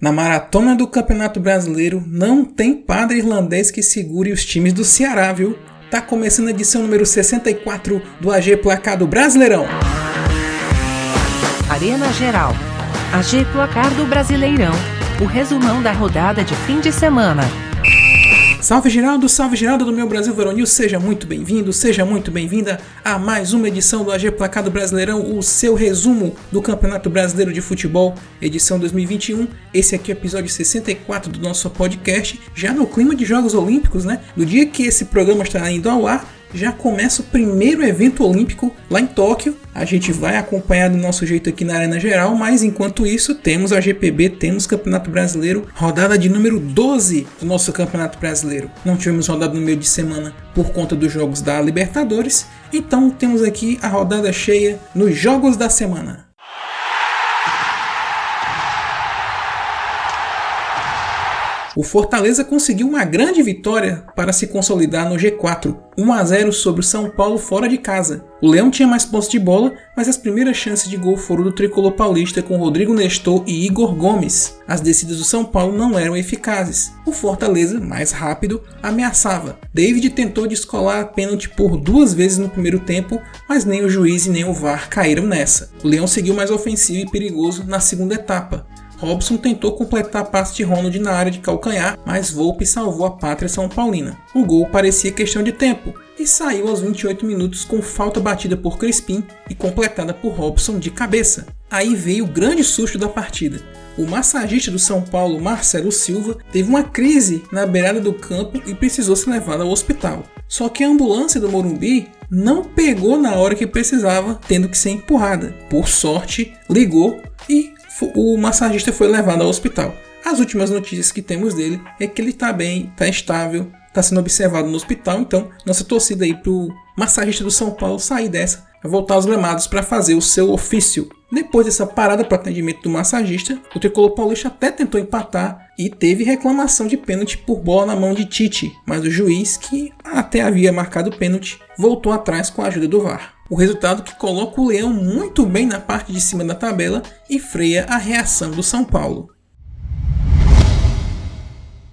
Na maratona do Campeonato Brasileiro, não tem padre irlandês que segure os times do Ceará, viu? Tá começando a edição número 64 do AG Placado Brasileirão. Arena Geral. AG Placar do Brasileirão. O resumão da rodada de fim de semana. Salve Geraldo, salve Geraldo do meu Brasil Veronil, seja muito bem-vindo, seja muito bem-vinda a mais uma edição do AG Placado Brasileirão, o seu resumo do Campeonato Brasileiro de Futebol, edição 2021. Esse aqui é o episódio 64 do nosso podcast, já no clima de Jogos Olímpicos, né? No dia que esse programa estará indo ao ar, já começa o primeiro evento olímpico lá em Tóquio. A gente vai acompanhar do nosso jeito aqui na Arena Geral, mas enquanto isso, temos a GPB, temos Campeonato Brasileiro, rodada de número 12 do nosso Campeonato Brasileiro. Não tivemos rodada no meio de semana por conta dos jogos da Libertadores, então temos aqui a rodada cheia nos Jogos da Semana. O Fortaleza conseguiu uma grande vitória para se consolidar no G4, 1 a 0 sobre o São Paulo fora de casa. O Leão tinha mais posse de bola, mas as primeiras chances de gol foram do tricolor paulista com Rodrigo Nestor e Igor Gomes. As descidas do São Paulo não eram eficazes. O Fortaleza, mais rápido, ameaçava. David tentou descolar a pênalti por duas vezes no primeiro tempo, mas nem o juiz e nem o VAR caíram nessa. O Leão seguiu mais ofensivo e perigoso na segunda etapa. Robson tentou completar a passe de Ronald na área de calcanhar, mas Volpe salvou a pátria São Paulina. O gol parecia questão de tempo e saiu aos 28 minutos com falta batida por Crispim e completada por Robson de cabeça. Aí veio o grande susto da partida. O massagista do São Paulo, Marcelo Silva, teve uma crise na beirada do campo e precisou ser levado ao hospital. Só que a ambulância do Morumbi não pegou na hora que precisava, tendo que ser empurrada. Por sorte, ligou e o massagista foi levado ao hospital. As últimas notícias que temos dele é que ele está bem, está estável, está sendo observado no hospital. Então, nossa torcida aí pro massagista do São Paulo sair dessa, voltar aos gramados para fazer o seu ofício. Depois dessa parada para atendimento do massagista, o tricolor paulista até tentou empatar e teve reclamação de pênalti por bola na mão de Tite, mas o juiz, que até havia marcado pênalti, voltou atrás com a ajuda do VAR. O resultado que coloca o Leão muito bem na parte de cima da tabela e freia a reação do São Paulo.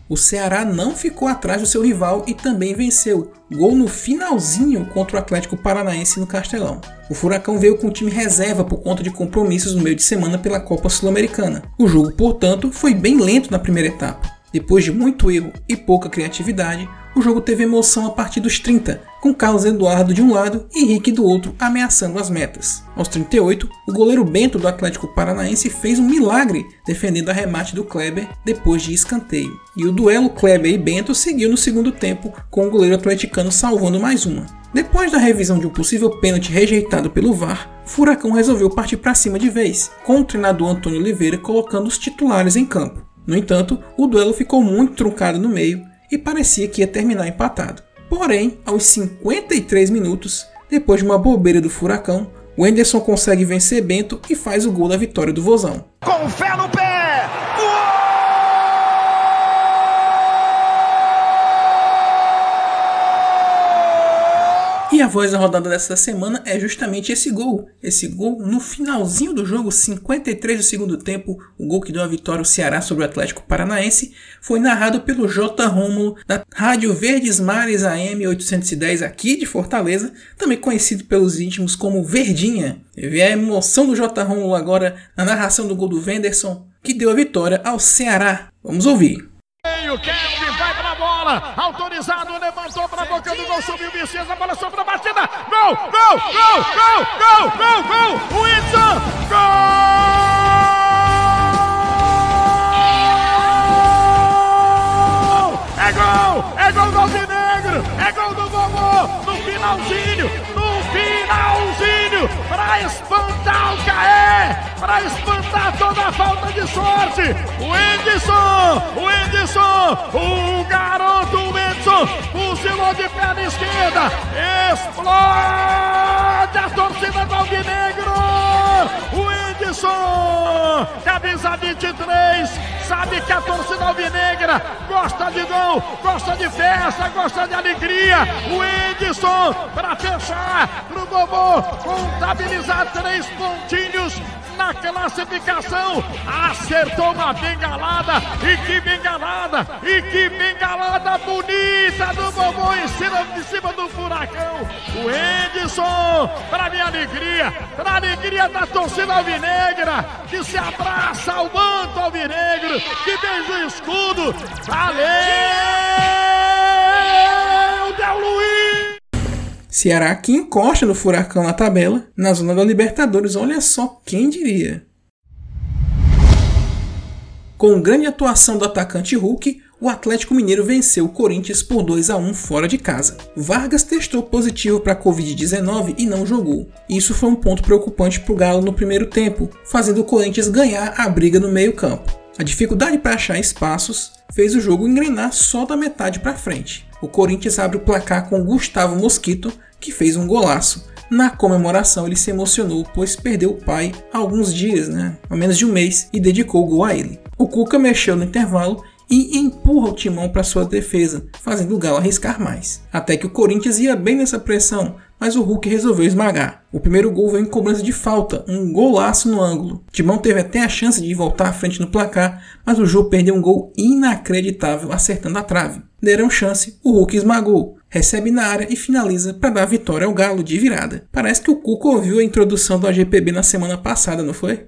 O Ceará não ficou atrás do seu rival e também venceu, gol no finalzinho contra o Atlético Paranaense no Castelão. O Furacão veio com o time reserva por conta de compromissos no meio de semana pela Copa Sul-Americana. O jogo, portanto, foi bem lento na primeira etapa. Depois de muito erro e pouca criatividade, o jogo teve emoção a partir dos 30, com Carlos Eduardo de um lado e Henrique do outro ameaçando as metas. Aos 38, o goleiro Bento do Atlético Paranaense fez um milagre defendendo a remate do Kleber depois de escanteio. E o duelo Kleber e Bento seguiu no segundo tempo, com o goleiro atleticano salvando mais uma. Depois da revisão de um possível pênalti rejeitado pelo VAR, Furacão resolveu partir para cima de vez, com o treinador Antônio Oliveira colocando os titulares em campo. No entanto, o duelo ficou muito truncado no meio e parecia que ia terminar empatado. Porém, aos 53 minutos, depois de uma bobeira do Furacão, o Enderson consegue vencer Bento e faz o gol da vitória do Vozão. Com fé no pé! E a voz da rodada dessa semana é justamente esse gol. Esse gol no finalzinho do jogo, 53 do segundo tempo, o gol que deu a vitória ao Ceará sobre o Atlético Paranaense, foi narrado pelo J. Rômulo da Rádio Verdes Mares AM 810 aqui de Fortaleza, também conhecido pelos íntimos como Verdinha. Teve a emoção do J. Rômulo agora na narração do gol do Venderson, que deu a vitória ao Ceará. Vamos ouvir. Kevin bola, autorizado, levantou pra boca do gol, subiu Messias, a bola sobre a batida, gol, gol, gol, gol, gol, gol, gol, Wilson, gol! É gol, é gol do Alvinegro, é gol do Vovô, no finalzinho, no finalzinho, pra espantar o Caé, para espantar toda a falta de sorte. O Edson, o Edson, o garoto Edson, fuzilou de perna esquerda, explode a torcida do Alvinegro. O Edson, camisa 23, sabe que a torcida alvinegra gosta de gol, gosta de festa, gosta de alegria. O Edson para fechar pro Bobô, contabilizar três pontinhos na classificação. Acertou uma bengalada. E que bengalada! E que bengalada bonita do Bobô em cima, em cima do furacão. O Edson, para minha alegria, para alegria da torcida alvinegra, que se abraça ao manto alvinegro, que beija o escudo. Valeu, Del Luiz! Ceará que encosta no furacão na tabela, na zona da Libertadores, olha só quem diria. Com grande atuação do atacante Hulk, o Atlético Mineiro venceu o Corinthians por 2 a 1 fora de casa. Vargas testou positivo para a Covid-19 e não jogou. Isso foi um ponto preocupante para o Galo no primeiro tempo, fazendo o Corinthians ganhar a briga no meio-campo. A dificuldade para achar espaços fez o jogo engrenar só da metade para frente. O Corinthians abre o placar com Gustavo Mosquito, que fez um golaço. Na comemoração ele se emocionou, pois perdeu o pai há alguns dias, né? há menos de um mês, e dedicou o gol a ele. O Cuca mexeu no intervalo e empurra o timão para sua defesa, fazendo o Galo arriscar mais. Até que o Corinthians ia bem nessa pressão, mas o Hulk resolveu esmagar. O primeiro gol veio em cobrança de falta, um golaço no ângulo. Timão teve até a chance de voltar à frente no placar, mas o Jô perdeu um gol inacreditável acertando a trave. Deram chance, o Hulk esmagou, recebe na área e finaliza para dar vitória ao Galo de virada. Parece que o Cuco ouviu a introdução do AGPB na semana passada, não foi?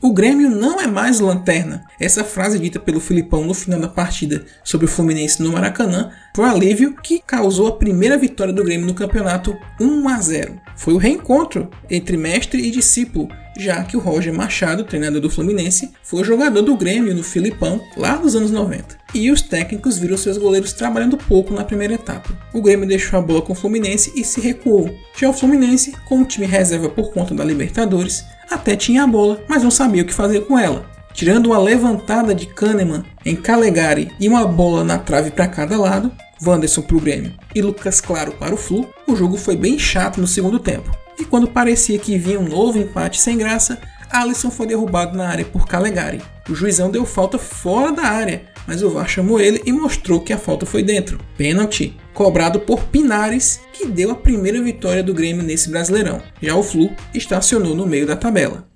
O Grêmio não é mais lanterna. Essa frase dita pelo Filipão no final da partida sobre o Fluminense no Maracanã foi um alívio que causou a primeira vitória do Grêmio no campeonato 1 a 0. Foi o reencontro entre mestre e discípulo, já que o Roger Machado, treinador do Fluminense, foi jogador do Grêmio no Filipão lá nos anos 90. E os técnicos viram seus goleiros trabalhando pouco na primeira etapa. O Grêmio deixou a bola com o Fluminense e se recuou. Já o Fluminense, com o time reserva por conta da Libertadores, até tinha a bola, mas não sabia o que fazer com ela. Tirando uma levantada de Kahneman em Calegari e uma bola na trave para cada lado, Wanderson para o Grêmio e Lucas Claro para o Flu, o jogo foi bem chato no segundo tempo. E quando parecia que vinha um novo empate sem graça, Alisson foi derrubado na área por Calegari. O juizão deu falta fora da área, mas o VAR chamou ele e mostrou que a falta foi dentro. Pênalti, cobrado por Pinares, que deu a primeira vitória do Grêmio nesse Brasileirão. Já o Flu estacionou no meio da tabela.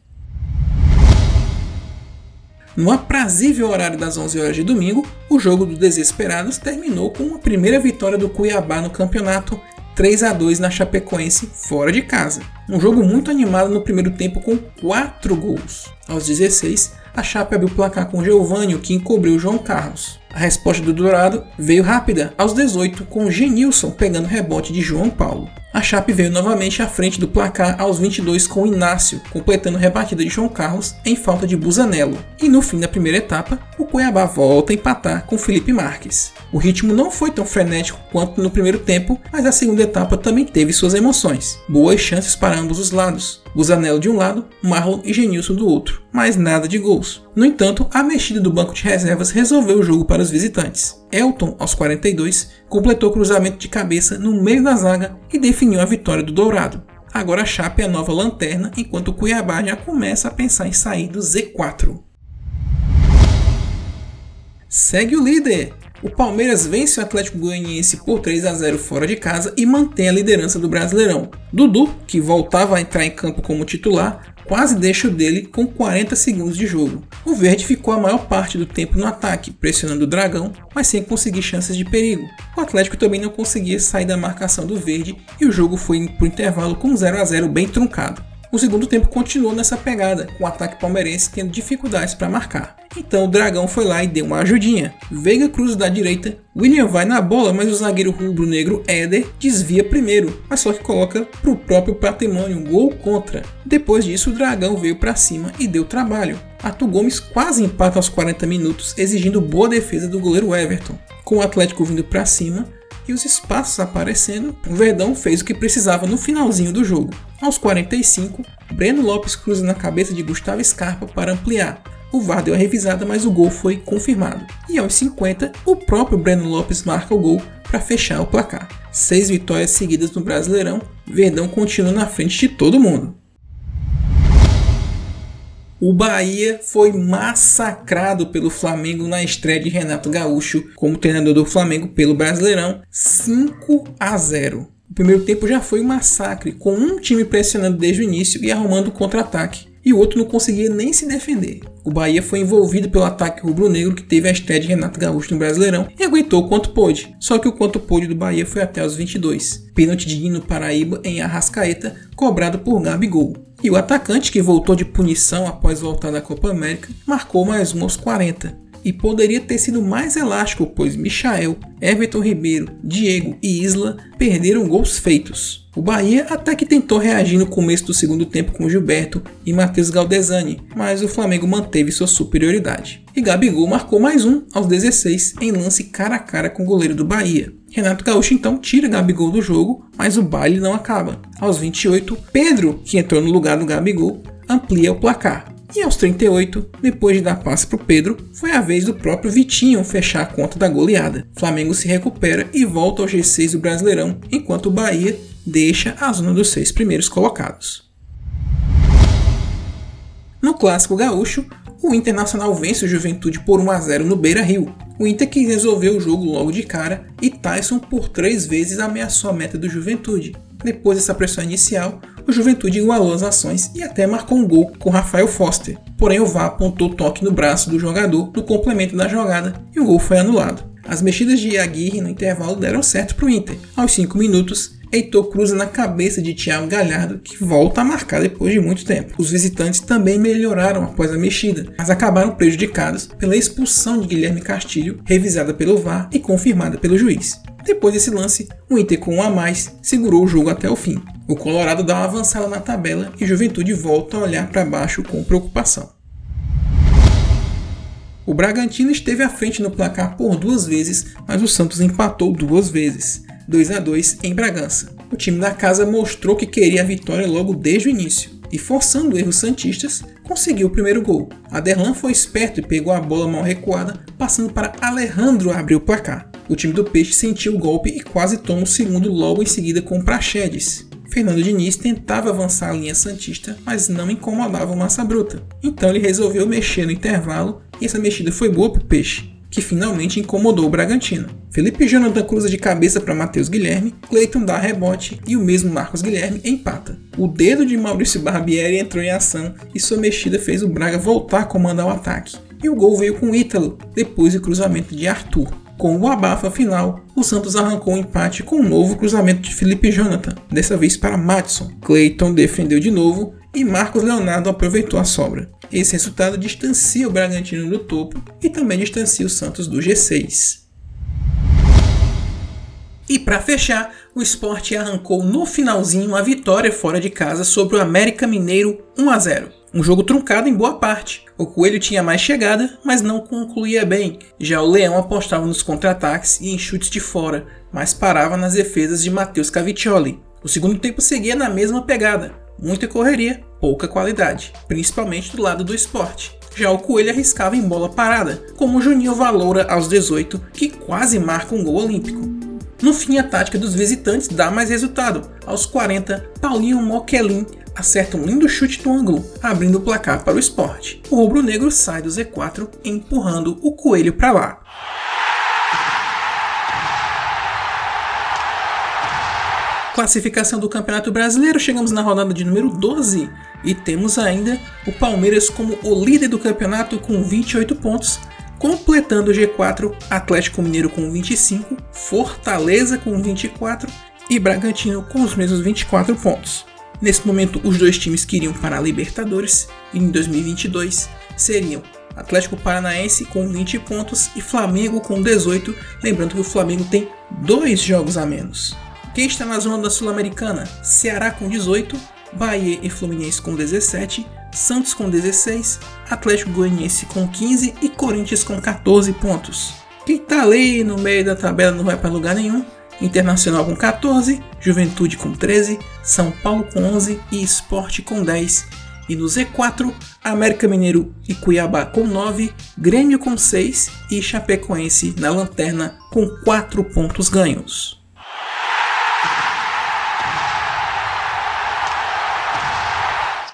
No aprazível horário das 11 horas de domingo, o jogo do Desesperados terminou com uma primeira vitória do Cuiabá no campeonato 3 a 2 na Chapecoense fora de casa. Um jogo muito animado no primeiro tempo com 4 gols. Aos 16, a Chape abriu o placar com Geovânio, que encobriu João Carlos. A resposta do Dourado veio rápida aos 18, com Genilson pegando rebote de João Paulo. A Chape veio novamente à frente do placar aos 22 com Inácio, completando a rebatida de João Carlos em falta de Busanello. E no fim da primeira etapa, o Cuiabá volta a empatar com Felipe Marques. O ritmo não foi tão frenético quanto no primeiro tempo, mas a segunda etapa também teve suas emoções. Boas chances para ambos os lados. Busanello de um lado, Marlon e Genilson do outro, mas nada de gols. No entanto, a mexida do banco de reservas resolveu o jogo para os visitantes. Elton, aos 42, completou o cruzamento de cabeça no meio da zaga e definiu a vitória do Dourado. Agora a Chape é a nova lanterna, enquanto o Cuiabá já começa a pensar em sair do Z4. Segue o líder! O Palmeiras vence o Atlético Goianiense por 3 a 0 fora de casa e mantém a liderança do Brasileirão. Dudu, que voltava a entrar em campo como titular, quase deixa o dele com 40 segundos de jogo. O verde ficou a maior parte do tempo no ataque, pressionando o dragão, mas sem conseguir chances de perigo. O Atlético também não conseguia sair da marcação do verde e o jogo foi para o intervalo com 0 a 0 bem truncado. O segundo tempo continuou nessa pegada, com o ataque palmeirense tendo dificuldades para marcar. Então o Dragão foi lá e deu uma ajudinha. Veiga cruza da direita, William vai na bola, mas o zagueiro rubro-negro Éder desvia primeiro, mas só que coloca para o próprio patrimônio um gol contra. Depois disso, o Dragão veio para cima e deu trabalho. Arthur Gomes quase empata aos 40 minutos, exigindo boa defesa do goleiro Everton. Com o Atlético vindo para cima, e os espaços aparecendo, o Verdão fez o que precisava no finalzinho do jogo. Aos 45, Breno Lopes cruza na cabeça de Gustavo Scarpa para ampliar. O VAR deu a revisada, mas o gol foi confirmado. E aos 50, o próprio Breno Lopes marca o gol para fechar o placar. Seis vitórias seguidas no Brasileirão, Verdão continua na frente de todo mundo. O Bahia foi massacrado pelo Flamengo na estreia de Renato Gaúcho como treinador do Flamengo pelo Brasileirão, 5 a 0. O primeiro tempo já foi um massacre, com um time pressionando desde o início e arrumando contra-ataque, e o outro não conseguia nem se defender. O Bahia foi envolvido pelo ataque rubro-negro que teve a estreia de Renato Gaúcho no Brasileirão e aguentou o quanto pôde. Só que o quanto pôde do Bahia foi até os 22. Pênalti de Hino Paraíba em Arrascaeta, cobrado por Gabigol. E o atacante, que voltou de punição após voltar da Copa América, marcou mais um aos 40. E poderia ter sido mais elástico, pois Michael, Everton Ribeiro, Diego e Isla perderam gols feitos. O Bahia até que tentou reagir no começo do segundo tempo com Gilberto e Matheus Galdesani, mas o Flamengo manteve sua superioridade. E Gabigol marcou mais um aos 16 em lance cara a cara com o goleiro do Bahia. Renato Gaúcho então tira Gabigol do jogo, mas o baile não acaba. Aos 28, Pedro, que entrou no lugar do Gabigol, amplia o placar. E aos 38, depois de dar passe para o Pedro, foi a vez do próprio Vitinho fechar a conta da goleada. Flamengo se recupera e volta ao G6 do Brasileirão, enquanto o Bahia deixa a zona dos seis primeiros colocados. No clássico gaúcho, o Internacional vence o Juventude por 1 a 0 no Beira Rio. O Inter que resolveu o jogo logo de cara e Tyson por três vezes ameaçou a meta do Juventude. Depois dessa pressão inicial, o Juventude igualou as ações e até marcou um gol com Rafael Foster. Porém, o VAR apontou toque no braço do jogador no complemento da jogada e o gol foi anulado. As mexidas de Aguirre no intervalo deram certo para o Inter. Aos 5 minutos, Heitor cruza na cabeça de Thiago Galhardo, que volta a marcar depois de muito tempo. Os visitantes também melhoraram após a mexida, mas acabaram prejudicados pela expulsão de Guilherme Castilho, revisada pelo VAR e confirmada pelo juiz. Depois desse lance, o Inter com um a mais segurou o jogo até o fim. O Colorado dá uma avançada na tabela e Juventude volta a olhar para baixo com preocupação. O Bragantino esteve à frente no placar por duas vezes, mas o Santos empatou duas vezes. 2 a 2 em Bragança. O time da casa mostrou que queria a vitória logo desde o início e, forçando erros santistas, conseguiu o primeiro gol. Aderlan foi esperto e pegou a bola mal recuada, passando para Alejandro abrir o placar. O time do Peixe sentiu o golpe e quase toma o segundo logo em seguida com Praxedes. Fernando Diniz tentava avançar a linha Santista, mas não incomodava o Massa Bruta. Então ele resolveu mexer no intervalo e essa mexida foi boa para o Peixe que finalmente incomodou o Bragantino. Felipe Jonathan cruza de cabeça para Matheus Guilherme, Cleiton dá rebote e o mesmo Marcos Guilherme empata. O dedo de Maurício Barbieri entrou em ação e sua mexida fez o Braga voltar a comandar o ataque. E o gol veio com Ítalo, depois do cruzamento de Arthur. Com o abafa final, o Santos arrancou um empate com um novo cruzamento de Felipe Jonathan, dessa vez para Matson. Cleiton defendeu de novo e Marcos Leonardo aproveitou a sobra. Esse resultado distancia o Bragantino do topo e também distancia o Santos do G6. E para fechar, o esporte arrancou no finalzinho a vitória fora de casa sobre o América Mineiro 1 a 0. Um jogo truncado em boa parte. O Coelho tinha mais chegada, mas não concluía bem. Já o Leão apostava nos contra-ataques e em chutes de fora, mas parava nas defesas de Matheus Caviccioli. O segundo tempo seguia na mesma pegada muita correria, pouca qualidade, principalmente do lado do esporte. Já o Coelho arriscava em bola parada, como Juninho Valoura aos 18, que quase marca um gol olímpico. No fim, a tática dos visitantes dá mais resultado. Aos 40, Paulinho Moquelin acerta um lindo chute no ângulo, abrindo o placar para o esporte. O rubro-negro sai do Z4, empurrando o Coelho para lá. Classificação do Campeonato Brasileiro, chegamos na rodada de número 12 e temos ainda o Palmeiras como o líder do campeonato com 28 pontos, completando o G4, Atlético Mineiro com 25, Fortaleza com 24 e Bragantino com os mesmos 24 pontos. Nesse momento, os dois times que iriam para a Libertadores em 2022 seriam Atlético Paranaense com 20 pontos e Flamengo com 18, lembrando que o Flamengo tem dois jogos a menos. Quem está na zona da Sul-Americana? Ceará com 18, Bahia e Fluminense com 17, Santos com 16, Atlético Goianiense com 15 e Corinthians com 14 pontos. Quem está ali no meio da tabela não vai para lugar nenhum Internacional com 14, Juventude com 13, São Paulo com 11 e Esporte com 10. E no Z4, América Mineiro e Cuiabá com 9, Grêmio com 6 e Chapecoense na lanterna com 4 pontos ganhos.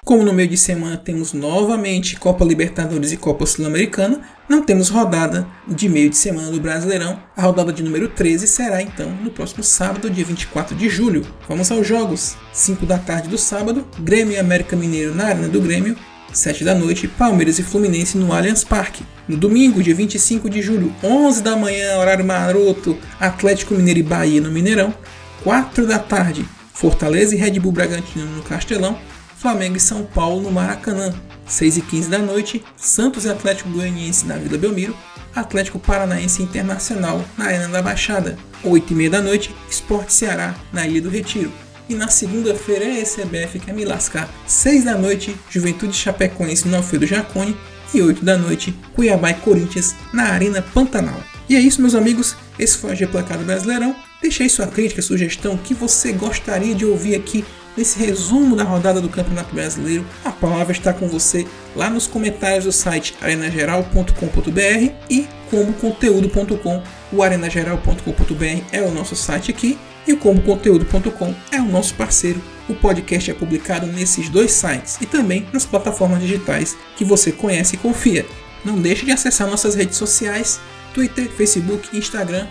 Como no meio de semana temos novamente Copa Libertadores e Copa Sul-Americana, não temos rodada de meio de semana do Brasileirão. A rodada de número 13 será então no próximo sábado, dia 24 de julho. Vamos aos jogos. 5 da tarde do sábado, Grêmio e América Mineiro na Arena do Grêmio. 7 da noite, Palmeiras e Fluminense no Allianz Parque. No domingo, dia 25 de julho, 11 da manhã, horário maroto, Atlético Mineiro e Bahia no Mineirão. 4 da tarde, Fortaleza e Red Bull Bragantino no Castelão. Flamengo e São Paulo no Maracanã. 6 e 15 da noite, Santos e Atlético Goianiense na Vila Belmiro, Atlético Paranaense Internacional na Arena da Baixada. 8 e meia da noite, Esporte Ceará na Ilha do Retiro. E na segunda-feira é a ECBF quer me lascar. 6 da noite, Juventude Chapecoense no Alfredo Jacone. E 8 da noite, Cuiabá e Corinthians na Arena Pantanal. E é isso, meus amigos. Esse foi o G Placado Brasileirão. Deixe aí sua crítica, sugestão, que você gostaria de ouvir aqui nesse resumo da rodada do Campeonato Brasileiro. A palavra está com você lá nos comentários do site arenageral.com.br e comboconteúdo.com. O arenageral.com.br é o nosso site aqui e o comboconteúdo.com é o nosso parceiro. O podcast é publicado nesses dois sites e também nas plataformas digitais que você conhece e confia. Não deixe de acessar nossas redes sociais, Twitter, Facebook, Instagram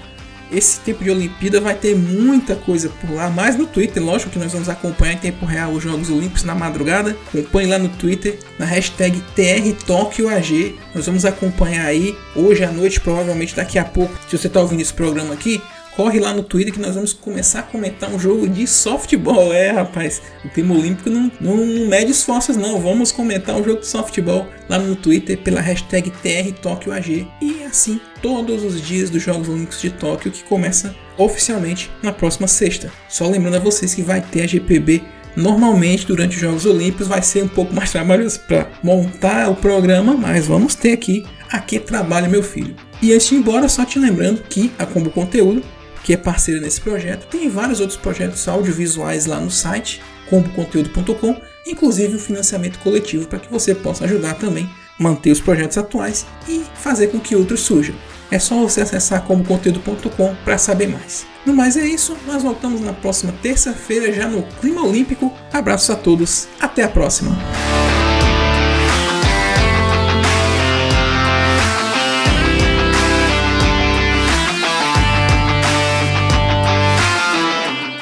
esse tempo de Olimpíada vai ter muita coisa por lá, mais no Twitter, lógico que nós vamos acompanhar em tempo real os Jogos Olímpicos na madrugada. Acompanhe lá no Twitter, na hashtag TRTokyoAG. Nós vamos acompanhar aí hoje à noite, provavelmente daqui a pouco, se você está ouvindo esse programa aqui, corre lá no Twitter que nós vamos começar a comentar um jogo de softball. É, rapaz, o tema olímpico não, não, não mede esforços, não. Vamos comentar um jogo de softball lá no Twitter pela hashtag TRTokyoAG. E assim, todos os dias dos Jogos Olímpicos de Tóquio, que começa oficialmente na próxima sexta. Só lembrando a vocês que vai ter a GPB Normalmente, durante os Jogos Olímpicos, vai ser um pouco mais trabalhoso para montar o programa, mas vamos ter aqui. Aqui trabalha meu filho. E antes de ir embora, só te lembrando que a Combo Conteúdo que é parceira nesse projeto. Tem vários outros projetos audiovisuais lá no site comboconteúdo.com, inclusive um financiamento coletivo para que você possa ajudar também manter os projetos atuais e fazer com que outros surjam. É só você acessar comboconteúdo.com para saber mais. No mais é isso, nós voltamos na próxima terça-feira já no Clima Olímpico. Abraços a todos, até a próxima.